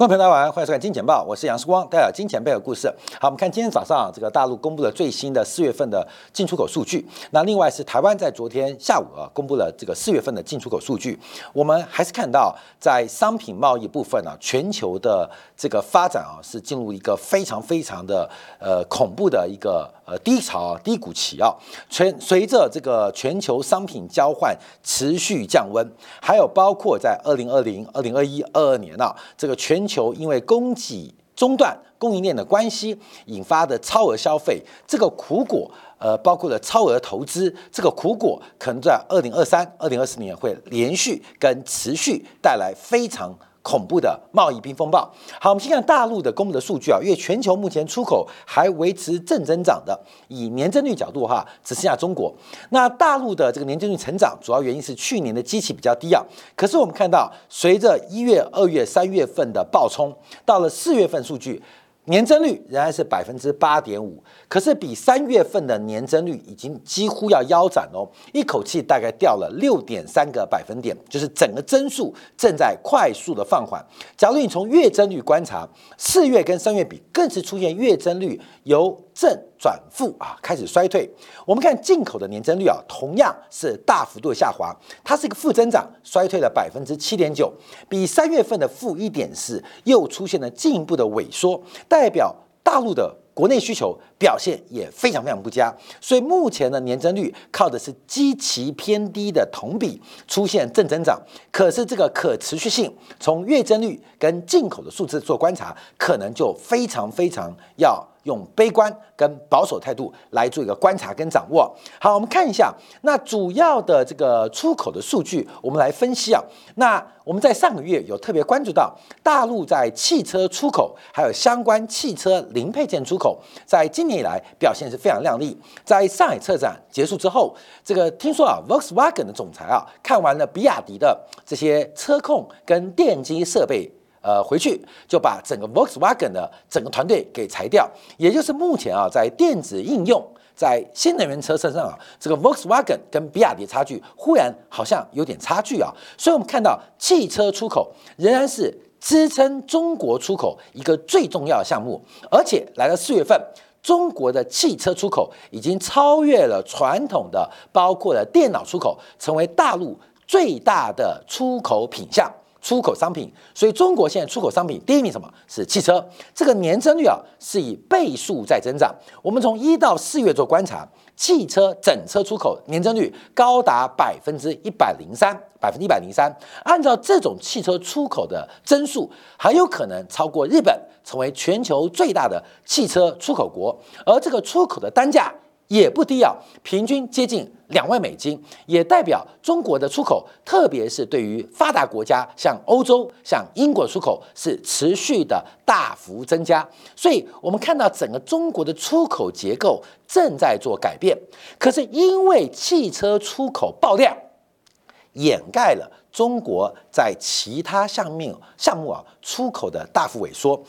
观众朋友大家好，欢迎收看《金钱报》，我是杨世光，带来金钱背后的故事。好，我们看今天早上这个大陆公布了最新的四月份的进出口数据。那另外是台湾在昨天下午啊公布了这个四月份的进出口数据。我们还是看到在商品贸易部分呢，全球的这个发展啊是进入一个非常非常的呃恐怖的一个呃低潮低谷期啊。全随着这个全球商品交换持续降温，还有包括在二零二零、二零二一、二二年啊这个全求因为供给中断、供应链的关系引发的超额消费，这个苦果，呃，包括了超额投资，这个苦果可能在二零二三、二零二四年会连续跟持续带来非常。恐怖的贸易冰风暴。好，我们先看大陆的公布的数据啊，因为全球目前出口还维持正增长的，以年增率角度哈，只剩下中国。那大陆的这个年增率成长，主要原因是去年的基期比较低啊。可是我们看到，随着一月、二月、三月份的暴冲，到了四月份数据。年增率仍然是百分之八点五，可是比三月份的年增率已经几乎要腰斩哦，一口气大概掉了六点三个百分点，就是整个增速正在快速的放缓。假如你从月增率观察，四月跟三月比，更是出现月增率由正转负啊，开始衰退。我们看进口的年增率啊，同样是大幅度下滑，它是一个负增长，衰退了百分之七点九，比三月份的负一点四又出现了进一步的萎缩，代表大陆的国内需求表现也非常非常不佳，所以目前的年增率靠的是极其偏低的同比出现正增长，可是这个可持续性从月增率跟进口的数字做观察，可能就非常非常要。用悲观跟保守态度来做一个观察跟掌握。好，我们看一下那主要的这个出口的数据，我们来分析啊。那我们在上个月有特别关注到大陆在汽车出口，还有相关汽车零配件出口，在今年以来表现是非常亮丽。在上海车展结束之后，这个听说啊，Volkswagen 的总裁啊，看完了比亚迪的这些车控跟电机设备。呃，回去就把整个 Volkswagen 的整个团队给裁掉，也就是目前啊，在电子应用，在新能源车身上啊，这个 Volkswagen 跟比亚迪差距忽然好像有点差距啊，所以我们看到汽车出口仍然是支撑中国出口一个最重要的项目，而且来到四月份，中国的汽车出口已经超越了传统的，包括了电脑出口，成为大陆最大的出口品项。出口商品，所以中国现在出口商品第一名什么是汽车？这个年增率啊是以倍数在增长。我们从一到四月做观察，汽车整车出口年增率高达百分之一百零三，百分之一百零三。按照这种汽车出口的增速，很有可能超过日本，成为全球最大的汽车出口国。而这个出口的单价。也不低啊，平均接近两万美金，也代表中国的出口，特别是对于发达国家，像欧洲、像英国出口是持续的大幅增加。所以，我们看到整个中国的出口结构正在做改变。可是，因为汽车出口爆量，掩盖了中国在其他项目项目啊出口的大幅萎缩。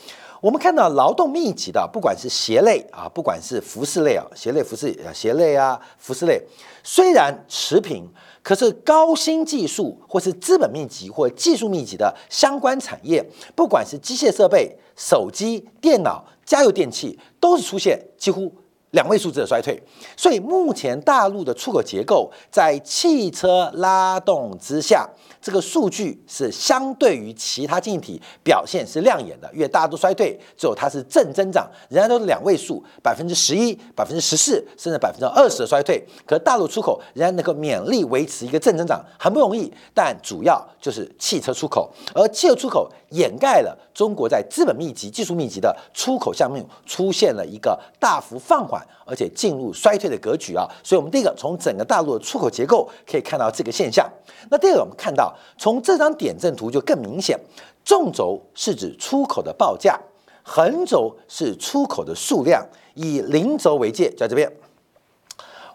我们看到劳动密集的，不管是鞋类啊，不管是服饰类啊，鞋类、服饰、鞋类啊，服饰类，虽然持平，可是高新技术或是资本密集或技术密集的相关产业，不管是机械设备、手机、电脑、家用电器，都是出现几乎两位数字的衰退。所以目前大陆的出口结构在汽车拉动之下。这个数据是相对于其他经济体表现是亮眼的，因为大家都衰退，只有它是正增长，仍然都是两位数，百分之十一、百分之十四，甚至百分之二十的衰退。可大陆出口仍然能够勉力维持一个正增长，很不容易。但主要就是汽车出口，而汽车出口掩盖了中国在资本密集、技术密集的出口项目出现了一个大幅放缓，而且进入衰退的格局啊。所以，我们第一个从整个大陆的出口结构可以看到这个现象。那第二个，我们看到。从这张点阵图就更明显，纵轴是指出口的报价，横轴是出口的数量，以零轴为界，在这边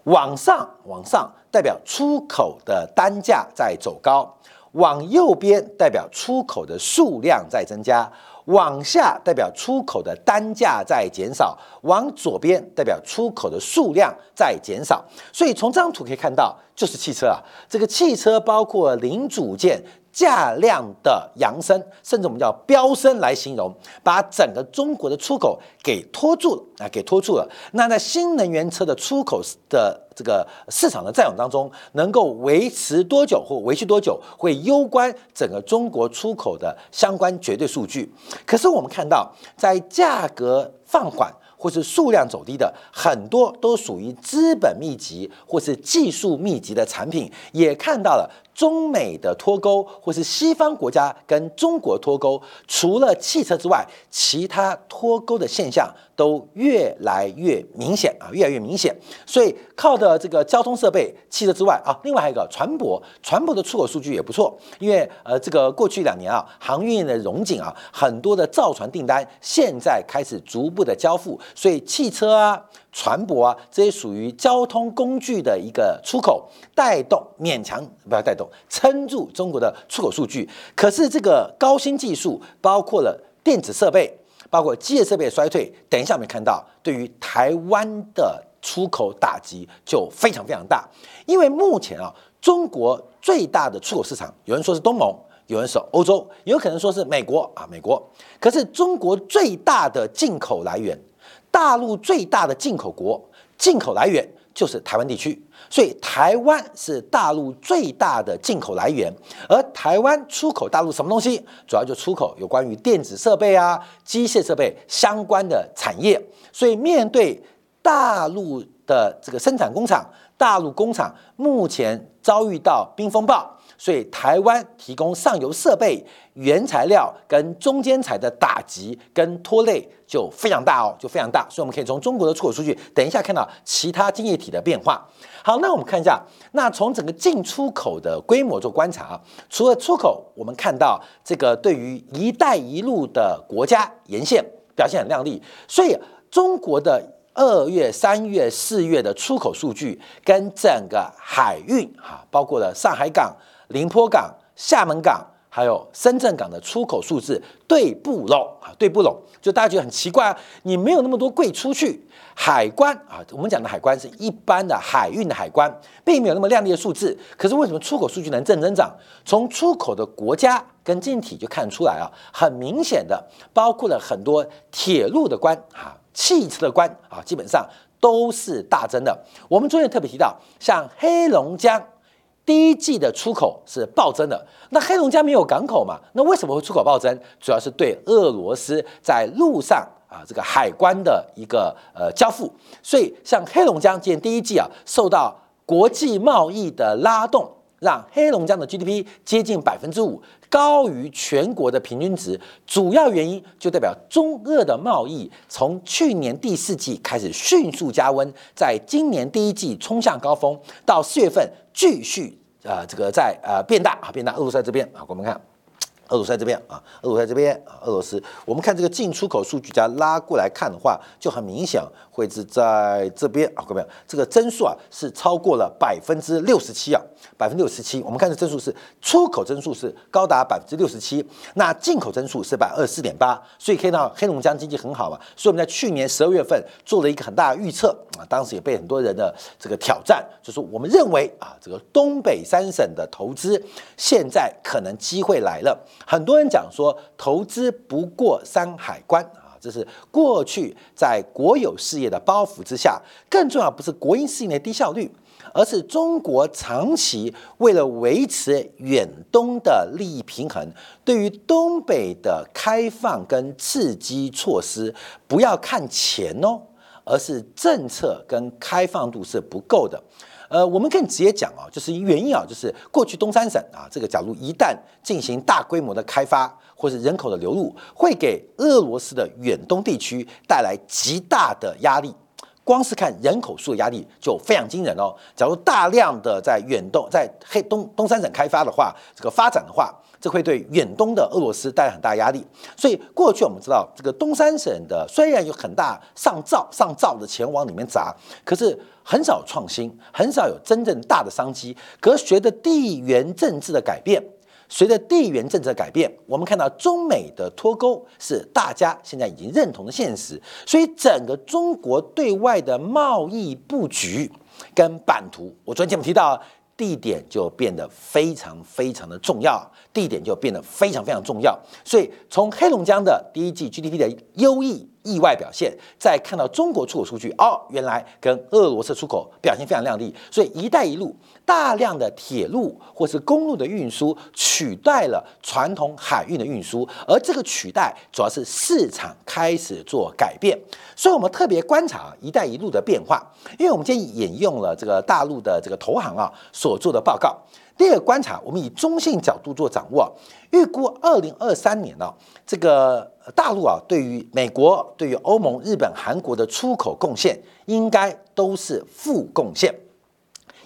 往上往上代表出口的单价在走高，往右边代表出口的数量在增加。往下代表出口的单价在减少，往左边代表出口的数量在减少。所以从这张图可以看到，就是汽车啊，这个汽车包括零组件、价量的扬升，甚至我们叫飙升来形容，把整个中国的出口给拖住了啊，给拖住了。那在新能源车的出口的这个市场的占有当中，能够维持多久或维续多久，会攸关整个中国出口的相关绝对数据。可是我们看到，在价格放缓。或是数量走低的很多都属于资本密集或是技术密集的产品，也看到了中美的脱钩，或是西方国家跟中国脱钩。除了汽车之外，其他脱钩的现象都越来越明显啊，越来越明显。所以靠的这个交通设备、汽车之外啊，另外还有一个船舶，船舶的出口数据也不错。因为呃，这个过去两年啊，航运的融景啊，很多的造船订单现在开始逐步的交付。所以汽车啊、船舶啊这些属于交通工具的一个出口，带动勉强不要带动，撑住中国的出口数据。可是这个高新技术，包括了电子设备，包括机械设备衰退，等一下我们看到，对于台湾的出口打击就非常非常大。因为目前啊，中国最大的出口市场，有人说是东盟，有人说欧洲，有可能说是美国啊，美国。可是中国最大的进口来源。大陆最大的进口国，进口来源就是台湾地区，所以台湾是大陆最大的进口来源。而台湾出口大陆什么东西？主要就出口有关于电子设备啊、机械设备相关的产业。所以面对大陆的这个生产工厂，大陆工厂目前遭遇到冰风暴。所以台湾提供上游设备、原材料跟中间材的打击跟拖累就非常大哦，就非常大。所以我们可以从中国的出口数据，等一下看到其他经济体的变化。好，那我们看一下，那从整个进出口的规模做观察，除了出口，我们看到这个对于“一带一路”的国家沿线表现很亮丽。所以中国的二月、三月、四月的出口数据跟整个海运哈，包括了上海港。宁波港、厦门港还有深圳港的出口数字对不拢啊，对不拢，就大家觉得很奇怪啊，你没有那么多柜出去，海关啊，我们讲的海关是一般的海运的海关，并没有那么亮丽的数字，可是为什么出口数据能正增长？从出口的国家跟经济体就看出来啊，很明显的，包括了很多铁路的关啊、汽车的关啊，基本上都是大增的。我们昨天特别提到，像黑龙江。第一季的出口是暴增的，那黑龙江没有港口嘛？那为什么会出口暴增？主要是对俄罗斯在路上啊这个海关的一个呃交付，所以像黑龙江今年第一季啊受到国际贸易的拉动，让黑龙江的 GDP 接近百分之五，高于全国的平均值。主要原因就代表中俄的贸易从去年第四季开始迅速加温，在今年第一季冲向高峰，到四月份。继续啊，这个在呃变大啊，变大。俄罗斯在这边啊，我们看俄罗斯在这边啊，俄罗斯在这边啊，俄罗斯。我们看这个进出口数据，加拉过来看的话，就很明显会是在这边啊，各位，这个增速啊是超过了百分之六十七啊。百分之六十七，我们看这增速是出口增速是高达百分之六十七，那进口增速是百分之四点八，所以可以看到黑龙江经济很好嘛。所以我们在去年十二月份做了一个很大的预测啊，当时也被很多人的这个挑战，就是我们认为啊，这个东北三省的投资现在可能机会来了。很多人讲说投资不过山海关啊，这是过去在国有事业的包袱之下，更重要不是国营事业的低效率。而是中国长期为了维持远东的利益平衡，对于东北的开放跟刺激措施，不要看钱哦，而是政策跟开放度是不够的。呃，我们更直接讲啊，就是原因啊，就是过去东三省啊，这个假如一旦进行大规模的开发，或是人口的流入，会给俄罗斯的远东地区带来极大的压力。光是看人口数的压力就非常惊人哦。假如大量的在远东、在黑东东三省开发的话，这个发展的话，这会对远东的俄罗斯带来很大压力。所以过去我们知道，这个东三省的虽然有很大上兆上兆的钱往里面砸，可是很少创新，很少有真正大的商机。可随着地缘政治的改变。随着地缘政策改变，我们看到中美的脱钩是大家现在已经认同的现实，所以整个中国对外的贸易布局跟版图，我昨天节目提到，地点就变得非常非常的重要，地点就变得非常非常重要。所以从黑龙江的第一季 GDP 的优异。意外表现，再看到中国出口数据，哦，原来跟俄罗斯出口表现非常亮丽，所以“一带一路”大量的铁路或是公路的运输取代了传统海运的运输，而这个取代主要是市场开始做改变，所以我们特别观察“一带一路”的变化，因为我们今天引用了这个大陆的这个投行啊所做的报告。第二个观察，我们以中性角度做掌握，预估二零二三年呢，这个大陆啊，对于美国、对于欧盟、日本、韩国的出口贡献，应该都是负贡献，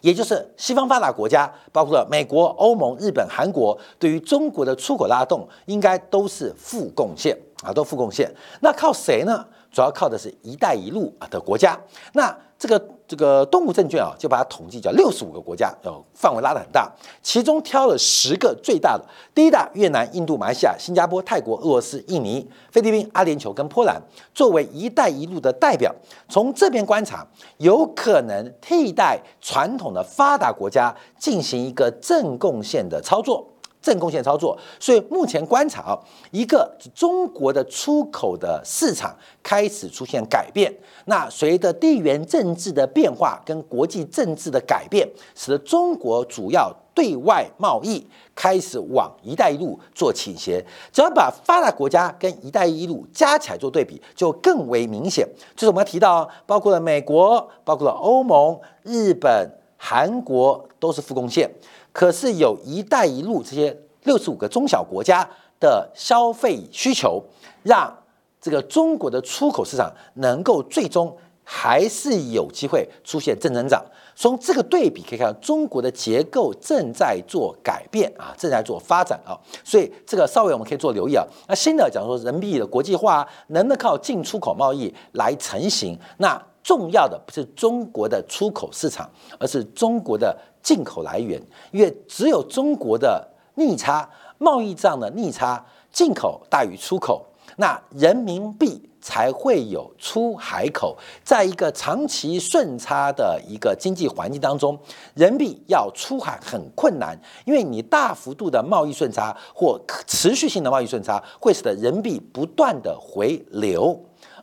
也就是西方发达国家，包括了美国、欧盟、日本、韩国，对于中国的出口拉动，应该都是负贡献啊，都负贡献。那靠谁呢？主要靠的是一带一路啊的国家。那这个这个动物证券啊，就把它统计叫六十五个国家，呃，范围拉得很大，其中挑了十个最大的，第一大越南、印度、马来西亚、新加坡、泰国、俄罗斯、印尼、菲律宾、阿联酋跟波兰作为“一带一路”的代表。从这边观察，有可能替代传统的发达国家进行一个正贡献的操作。正贡献操作，所以目前观察啊，一个中国的出口的市场开始出现改变。那随着地缘政治的变化跟国际政治的改变，使得中国主要对外贸易开始往“一带一路”做倾斜。只要把发达国家跟“一带一路”加起来做对比，就更为明显。就是我们要提到，包括了美国、包括了欧盟、日本、韩国都是负贡献。可是有一带一路这些六十五个中小国家的消费需求，让这个中国的出口市场能够最终还是有机会出现正增长。从这个对比可以看到，中国的结构正在做改变啊，正在做发展啊。所以这个稍微我们可以做留意啊。那新的讲说人民币的国际化能不能靠进出口贸易来成型？那重要的不是中国的出口市场，而是中国的。进口来源，因为只有中国的逆差贸易账的逆差，进口大于出口，那人民币才会有出海口。在一个长期顺差的一个经济环境当中，人民币要出海很困难，因为你大幅度的贸易顺差或持续性的贸易顺差，会使得人民币不断的回流。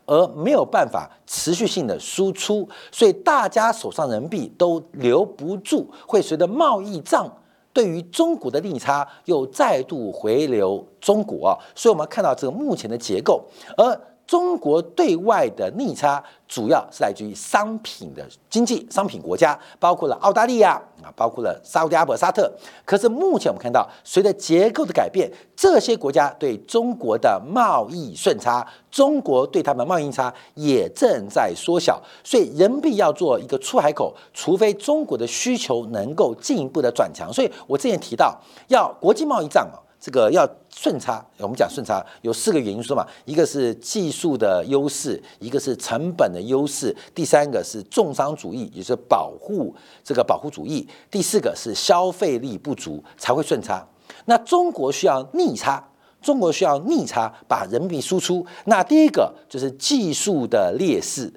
而没有办法持续性的输出，所以大家手上人民币都留不住，会随着贸易账对于中国的利差又再度回流中国啊，所以我们看到这个目前的结构，而中国对外的逆差。主要是来自于商品的经济，商品国家包括了澳大利亚啊，包括了沙特阿拉伯、沙特。可是目前我们看到，随着结构的改变，这些国家对中国的贸易顺差，中国对他们贸易差也正在缩小。所以人民币要做一个出海口，除非中国的需求能够进一步的转强。所以我之前提到，要国际贸易账啊。这个要顺差，我们讲顺差有四个原因说嘛，一个是技术的优势，一个是成本的优势，第三个是重商主义，也是保护这个保护主义，第四个是消费力不足才会顺差。那中国需要逆差，中国需要逆差把人民币输出。那第一个就是技术的劣势，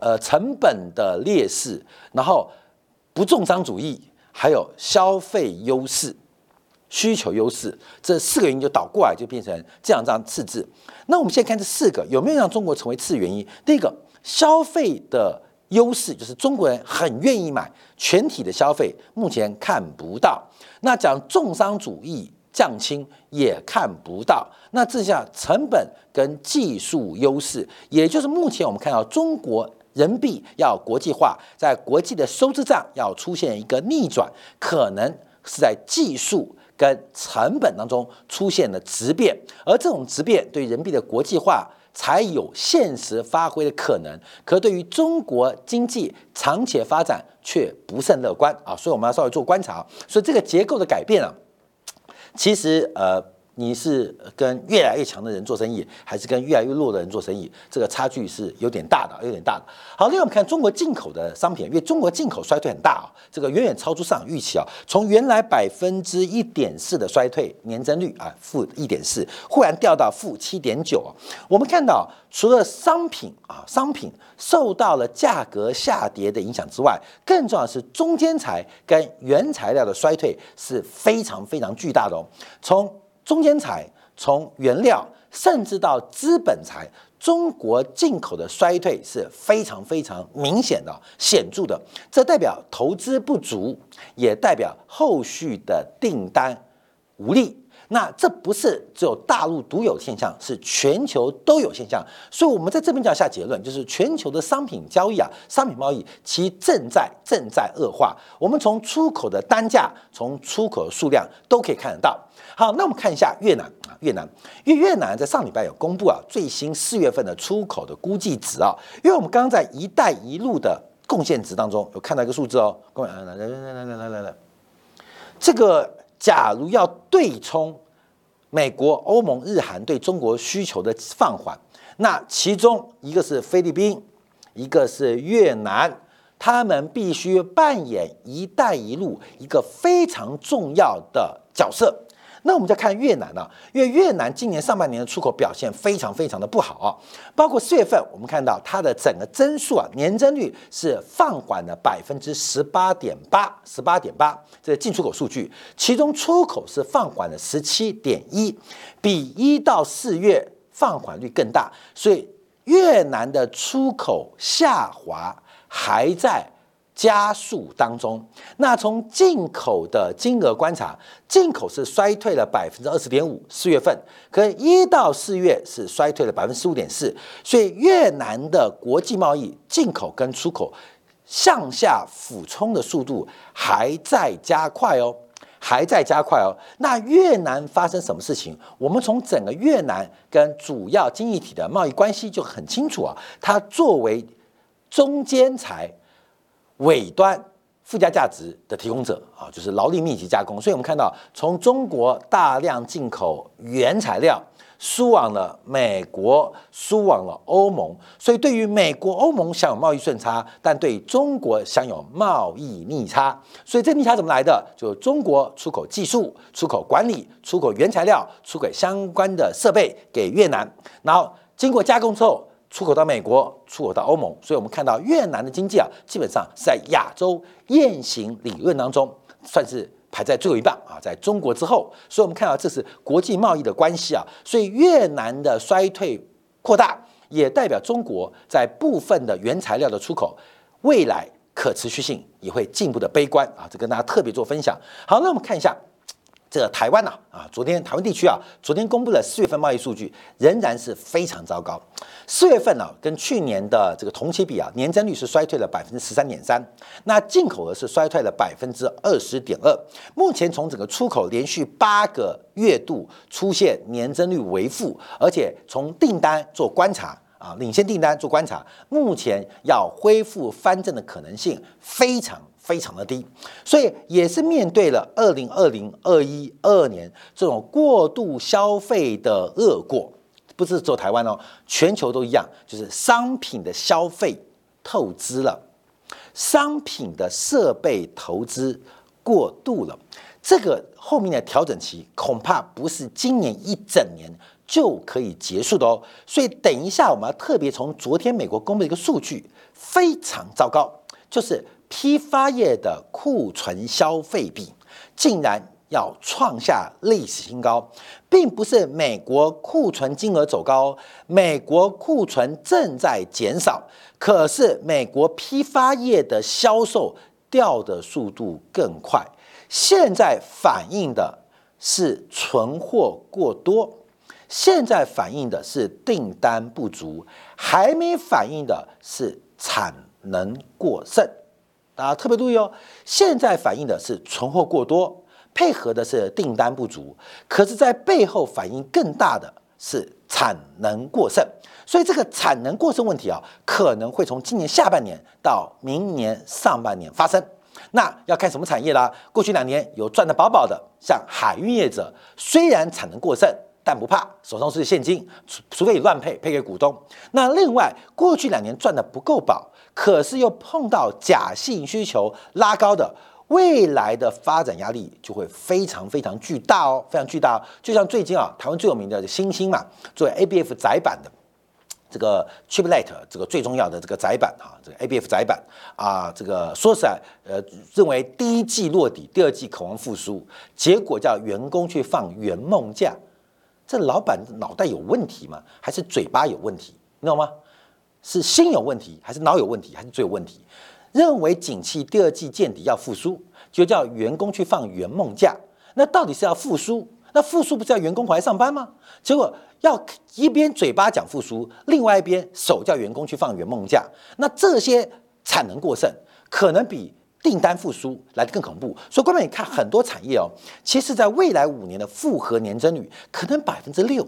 呃成本的劣势，然后不重商主义，还有消费优势。需求优势，这四个原因就倒过来，就变成这样这样次字。那我们现在看这四个有没有让中国成为次原因？第一个，消费的优势就是中国人很愿意买，全体的消费目前看不到。那讲重商主义降轻也看不到。那这下成本跟技术优势，也就是目前我们看到中国人民币要国际化，在国际的收支账要出现一个逆转，可能是在技术。跟成本当中出现了质变，而这种质变对人民币的国际化才有现实发挥的可能，可对于中国经济长期发展却不甚乐观啊！所以我们要稍微做观察，所以这个结构的改变啊，其实呃你是跟越来越强的人做生意，还是跟越来越弱的人做生意？这个差距是有点大的，有点大的。好，另外我们看中国进口的商品，因为中国进口衰退很大啊，这个远远超出市场预期啊。从原来百分之一点四的衰退年增率啊，负一点四，忽然掉到负七点九啊。我们看到，除了商品啊，商品受到了价格下跌的影响之外，更重要的是中间材跟原材料的衰退是非常非常巨大的哦。从中间材从原料甚至到资本材，中国进口的衰退是非常非常明显的、显著的。这代表投资不足，也代表后续的订单无力。那这不是只有大陆独有现象，是全球都有现象。所以，我们在这边就要下结论，就是全球的商品交易啊，商品贸易其正在正在恶化。我们从出口的单价，从出口数量都可以看得到。好，那我们看一下越南啊，越南，因为越南在上礼拜有公布啊最新四月份的出口的估计值啊，因为我们刚刚在“一带一路”的贡献值当中有看到一个数字哦，各位来来来来来来来来，这个假如要对冲美国、欧盟、日韩对中国需求的放缓，那其中一个是菲律宾，一个是越南，他们必须扮演“一带一路”一个非常重要的角色。那我们再看越南呢？因为越南今年上半年的出口表现非常非常的不好啊，包括四月份，我们看到它的整个增速啊，年增率是放缓了百分之十八点八，十八点八，这进出口数据，其中出口是放缓了十七点一，比一到四月放缓率更大，所以越南的出口下滑还在。加速当中，那从进口的金额观察，进口是衰退了百分之二十点五，四月份，可一到四月是衰退了百分之十五点四，所以越南的国际贸易进口跟出口向下俯冲的速度还在加快哦，还在加快哦。那越南发生什么事情？我们从整个越南跟主要经济体的贸易关系就很清楚啊，它作为中间材。尾端附加价值的提供者啊，就是劳力密集加工。所以，我们看到从中国大量进口原材料，输往了美国，输往了欧盟。所以，对于美国、欧盟享有贸易顺差，但对中国享有贸易逆差。所以，这逆差怎么来的？就中国出口技术、出口管理、出口原材料、出口相关的设备给越南，然后经过加工之后。出口到美国，出口到欧盟，所以我们看到越南的经济啊，基本上是在亚洲雁行理论当中算是排在最后一棒啊，在中国之后，所以我们看到这是国际贸易的关系啊，所以越南的衰退扩大，也代表中国在部分的原材料的出口未来可持续性也会进一步的悲观啊，这跟大家特别做分享。好，那我们看一下。这个台湾呐，啊，昨天台湾地区啊，昨天公布了四月份贸易数据，仍然是非常糟糕。四月份呢，跟去年的这个同期比啊，年增率是衰退了百分之十三点三，那进口额是衰退了百分之二十点二。目前从整个出口连续八个月度出现年增率为负，而且从订单做观察啊，领先订单做观察，目前要恢复翻正的可能性非常。非常的低，所以也是面对了二零二零、二一、二二年这种过度消费的恶果，不是只台湾哦，全球都一样，就是商品的消费透支了，商品的设备投资过度了，这个后面的调整期恐怕不是今年一整年就可以结束的哦。所以等一下我们要特别从昨天美国公布的一个数据非常糟糕，就是。批发业的库存消费比竟然要创下历史新高，并不是美国库存金额走高，美国库存正在减少，可是美国批发业的销售掉的速度更快。现在反映的是存货过多，现在反映的是订单不足，还没反映的是产能过剩。大家特别注意哦，现在反映的是存货过多，配合的是订单不足，可是，在背后反映更大的是产能过剩，所以这个产能过剩问题啊，可能会从今年下半年到明年上半年发生。那要看什么产业啦？过去两年有赚得饱饱的，像海运业者，虽然产能过剩，但不怕，手上是现金，除除非你乱配，配给股东。那另外，过去两年赚得不够饱，可是又碰到假性需求拉高的。未来的发展压力就会非常非常巨大哦，非常巨大。就像最近啊，台湾最有名的星星嘛，作为 ABF 窄板的这个 Chiplet 这个最重要的这个窄板啊，这个 ABF 窄板啊，这个说实在，呃，认为第一季落底，第二季渴望复苏，结果叫员工去放圆梦假，这老板脑袋有问题吗？还是嘴巴有问题？你懂吗？是心有问题，还是脑有问题，还是嘴有问题？认为景气第二季见底要复苏，就叫员工去放圆梦假。那到底是要复苏？那复苏不是要员工回来上班吗？结果要一边嘴巴讲复苏，另外一边手叫员工去放圆梦假。那这些产能过剩，可能比订单复苏来的更恐怖。所以，各位你看很多产业哦，其实在未来五年的复合年增率可能百分之六，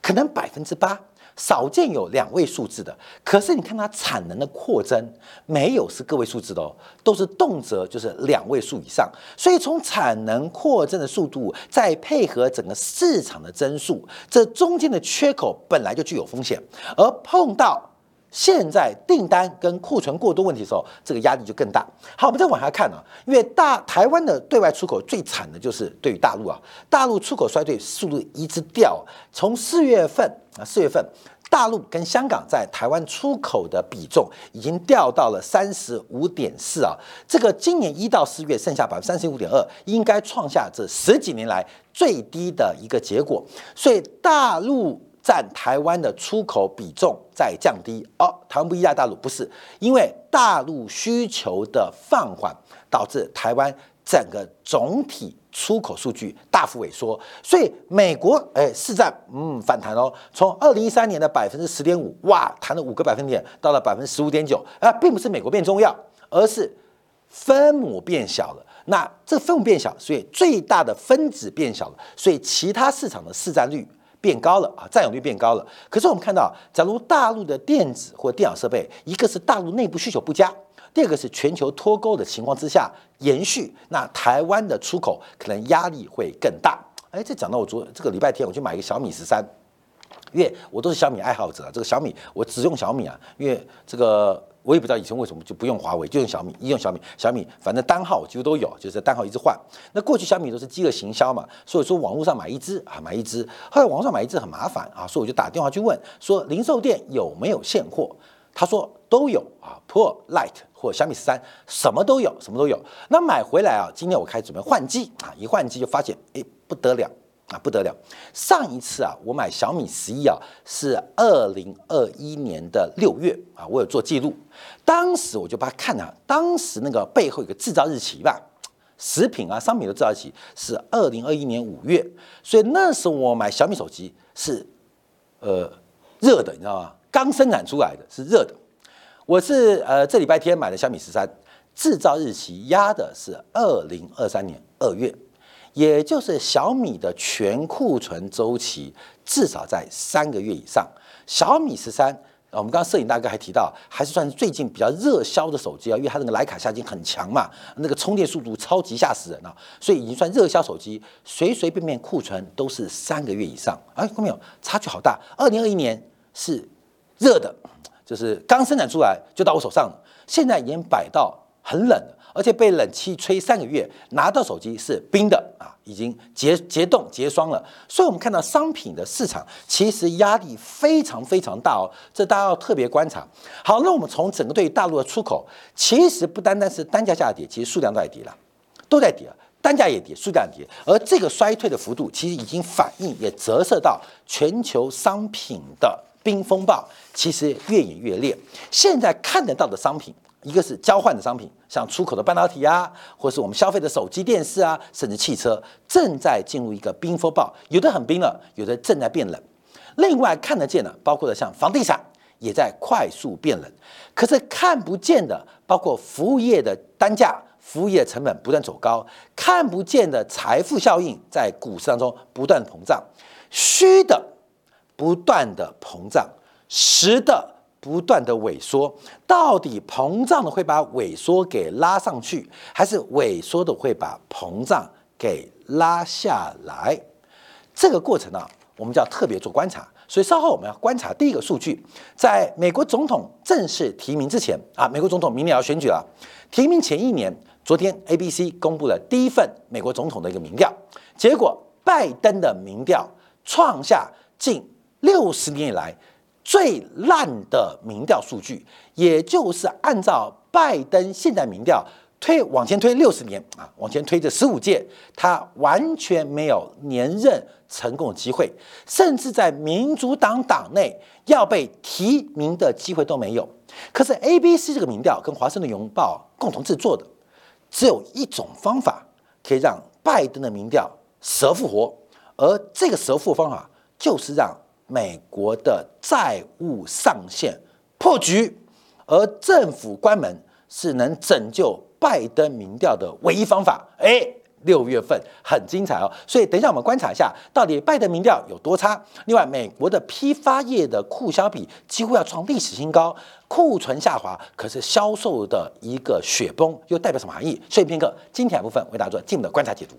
可能百分之八。少见有两位数字的，可是你看它产能的扩增，没有是个位数字的哦，都是动辄就是两位数以上。所以从产能扩增的速度，再配合整个市场的增速，这中间的缺口本来就具有风险，而碰到现在订单跟库存过多问题的时候，这个压力就更大。好，我们再往下看啊，因为大台湾的对外出口最惨的就是对于大陆啊，大陆出口衰退速度一直掉，从四月份。啊，四月份，大陆跟香港在台湾出口的比重已经掉到了三十五点四啊，这个今年一到四月剩下百分之三十五点二，应该创下这十几年来最低的一个结果。所以大陆占台湾的出口比重在降低哦，台湾不依赖大陆，不是因为大陆需求的放缓导致台湾整个总体。出口数据大幅萎缩，所以美国哎市占嗯反弹哦，从二零一三年的百分之十点五哇，弹了五个百分点，到了百分之十五点九啊，并不是美国变重要，而是分母变小了。那这分母变小，所以最大的分子变小了，所以其他市场的市占率变高了啊，占有率变高了。可是我们看到，假如大陆的电子或电脑设备，一个是大陆内部需求不佳。第二个是全球脱钩的情况之下延续，那台湾的出口可能压力会更大。哎，这讲到我昨这个礼拜天我去买一个小米十三，因为我都是小米爱好者，这个小米我只用小米啊，因为这个我也不知道以前为什么就不用华为，就用小米，一用小米，小米反正单号几乎都有，就是单号一直换。那过去小米都是饥饿行销嘛，所以说网络上买一支啊买一支，后来网络上买一支很麻烦啊，所以我就打电话去问说零售店有没有现货。他说都有啊，Pro、Light 或小米十三，什么都有，什么都有。那买回来啊，今天我开始准备换机啊，一换机就发现，哎，不得了啊，不得了。上一次啊，我买小米十一啊，是二零二一年的六月啊，我有做记录。当时我就把它看啊，当时那个背后有个制造日期吧，食品啊、商品的制造日期是二零二一年五月，所以那时候我买小米手机是呃热的，你知道吗？刚生产出来的是热的，我是呃这礼拜天买的小米十三，制造日期压的是二零二三年二月，也就是小米的全库存周期至少在三个月以上。小米十三，我们刚刚摄影大哥还提到，还是算最近比较热销的手机啊，因为它那个徕卡下机很强嘛，那个充电速度超级吓死人啊，所以已经算热销手机，随随便便库存都是三个月以上。哎，看到没有？差距好大。二零二一年是。热的，就是刚生产出来就到我手上了。现在已经摆到很冷了，而且被冷气吹三个月，拿到手机是冰的啊，已经结结冻结霜了。所以，我们看到商品的市场其实压力非常非常大哦，这大家要特别观察。好，那我们从整个对大陆的出口，其实不单单是单价下跌，其实数量都在跌了，都在跌，单价也跌，数量也跌。而这个衰退的幅度，其实已经反映也折射到全球商品的。冰风暴其实越演越烈。现在看得到的商品，一个是交换的商品，像出口的半导体啊，或是我们消费的手机、电视啊，甚至汽车，正在进入一个冰风暴。有的很冰了，有的正在变冷。另外看得见的，包括了像房地产也在快速变冷。可是看不见的，包括服务业的单价、服务业成本不断走高，看不见的财富效应在股市当中不断膨胀。虚的。不断的膨胀，实的不断的萎缩，到底膨胀的会把萎缩给拉上去，还是萎缩的会把膨胀给拉下来？这个过程呢，我们就要特别做观察。所以稍后我们要观察第一个数据，在美国总统正式提名之前啊，美国总统明年要选举了，提名前一年，昨天 ABC 公布了第一份美国总统的一个民调，结果拜登的民调创下近六十年以来最烂的民调数据，也就是按照拜登现在民调。推往前推六十年啊，往前推这十五届，他完全没有连任成功的机会，甚至在民主党党内要被提名的机会都没有。可是 ABC 这个民调跟华盛顿邮报共同制作的，只有一种方法可以让拜登的民调蛇复活，而这个蛇复活方法就是让美国的债务上限破局，而政府关门是能拯救。拜登民调的唯一方法，哎，六月份很精彩哦，所以等一下我们观察一下，到底拜登民调有多差。另外，美国的批发业的库销比几乎要创历史新高，库存下滑，可是销售的一个雪崩又代表什么含义？所以片刻，今天部分为大家做进一步的观察解读。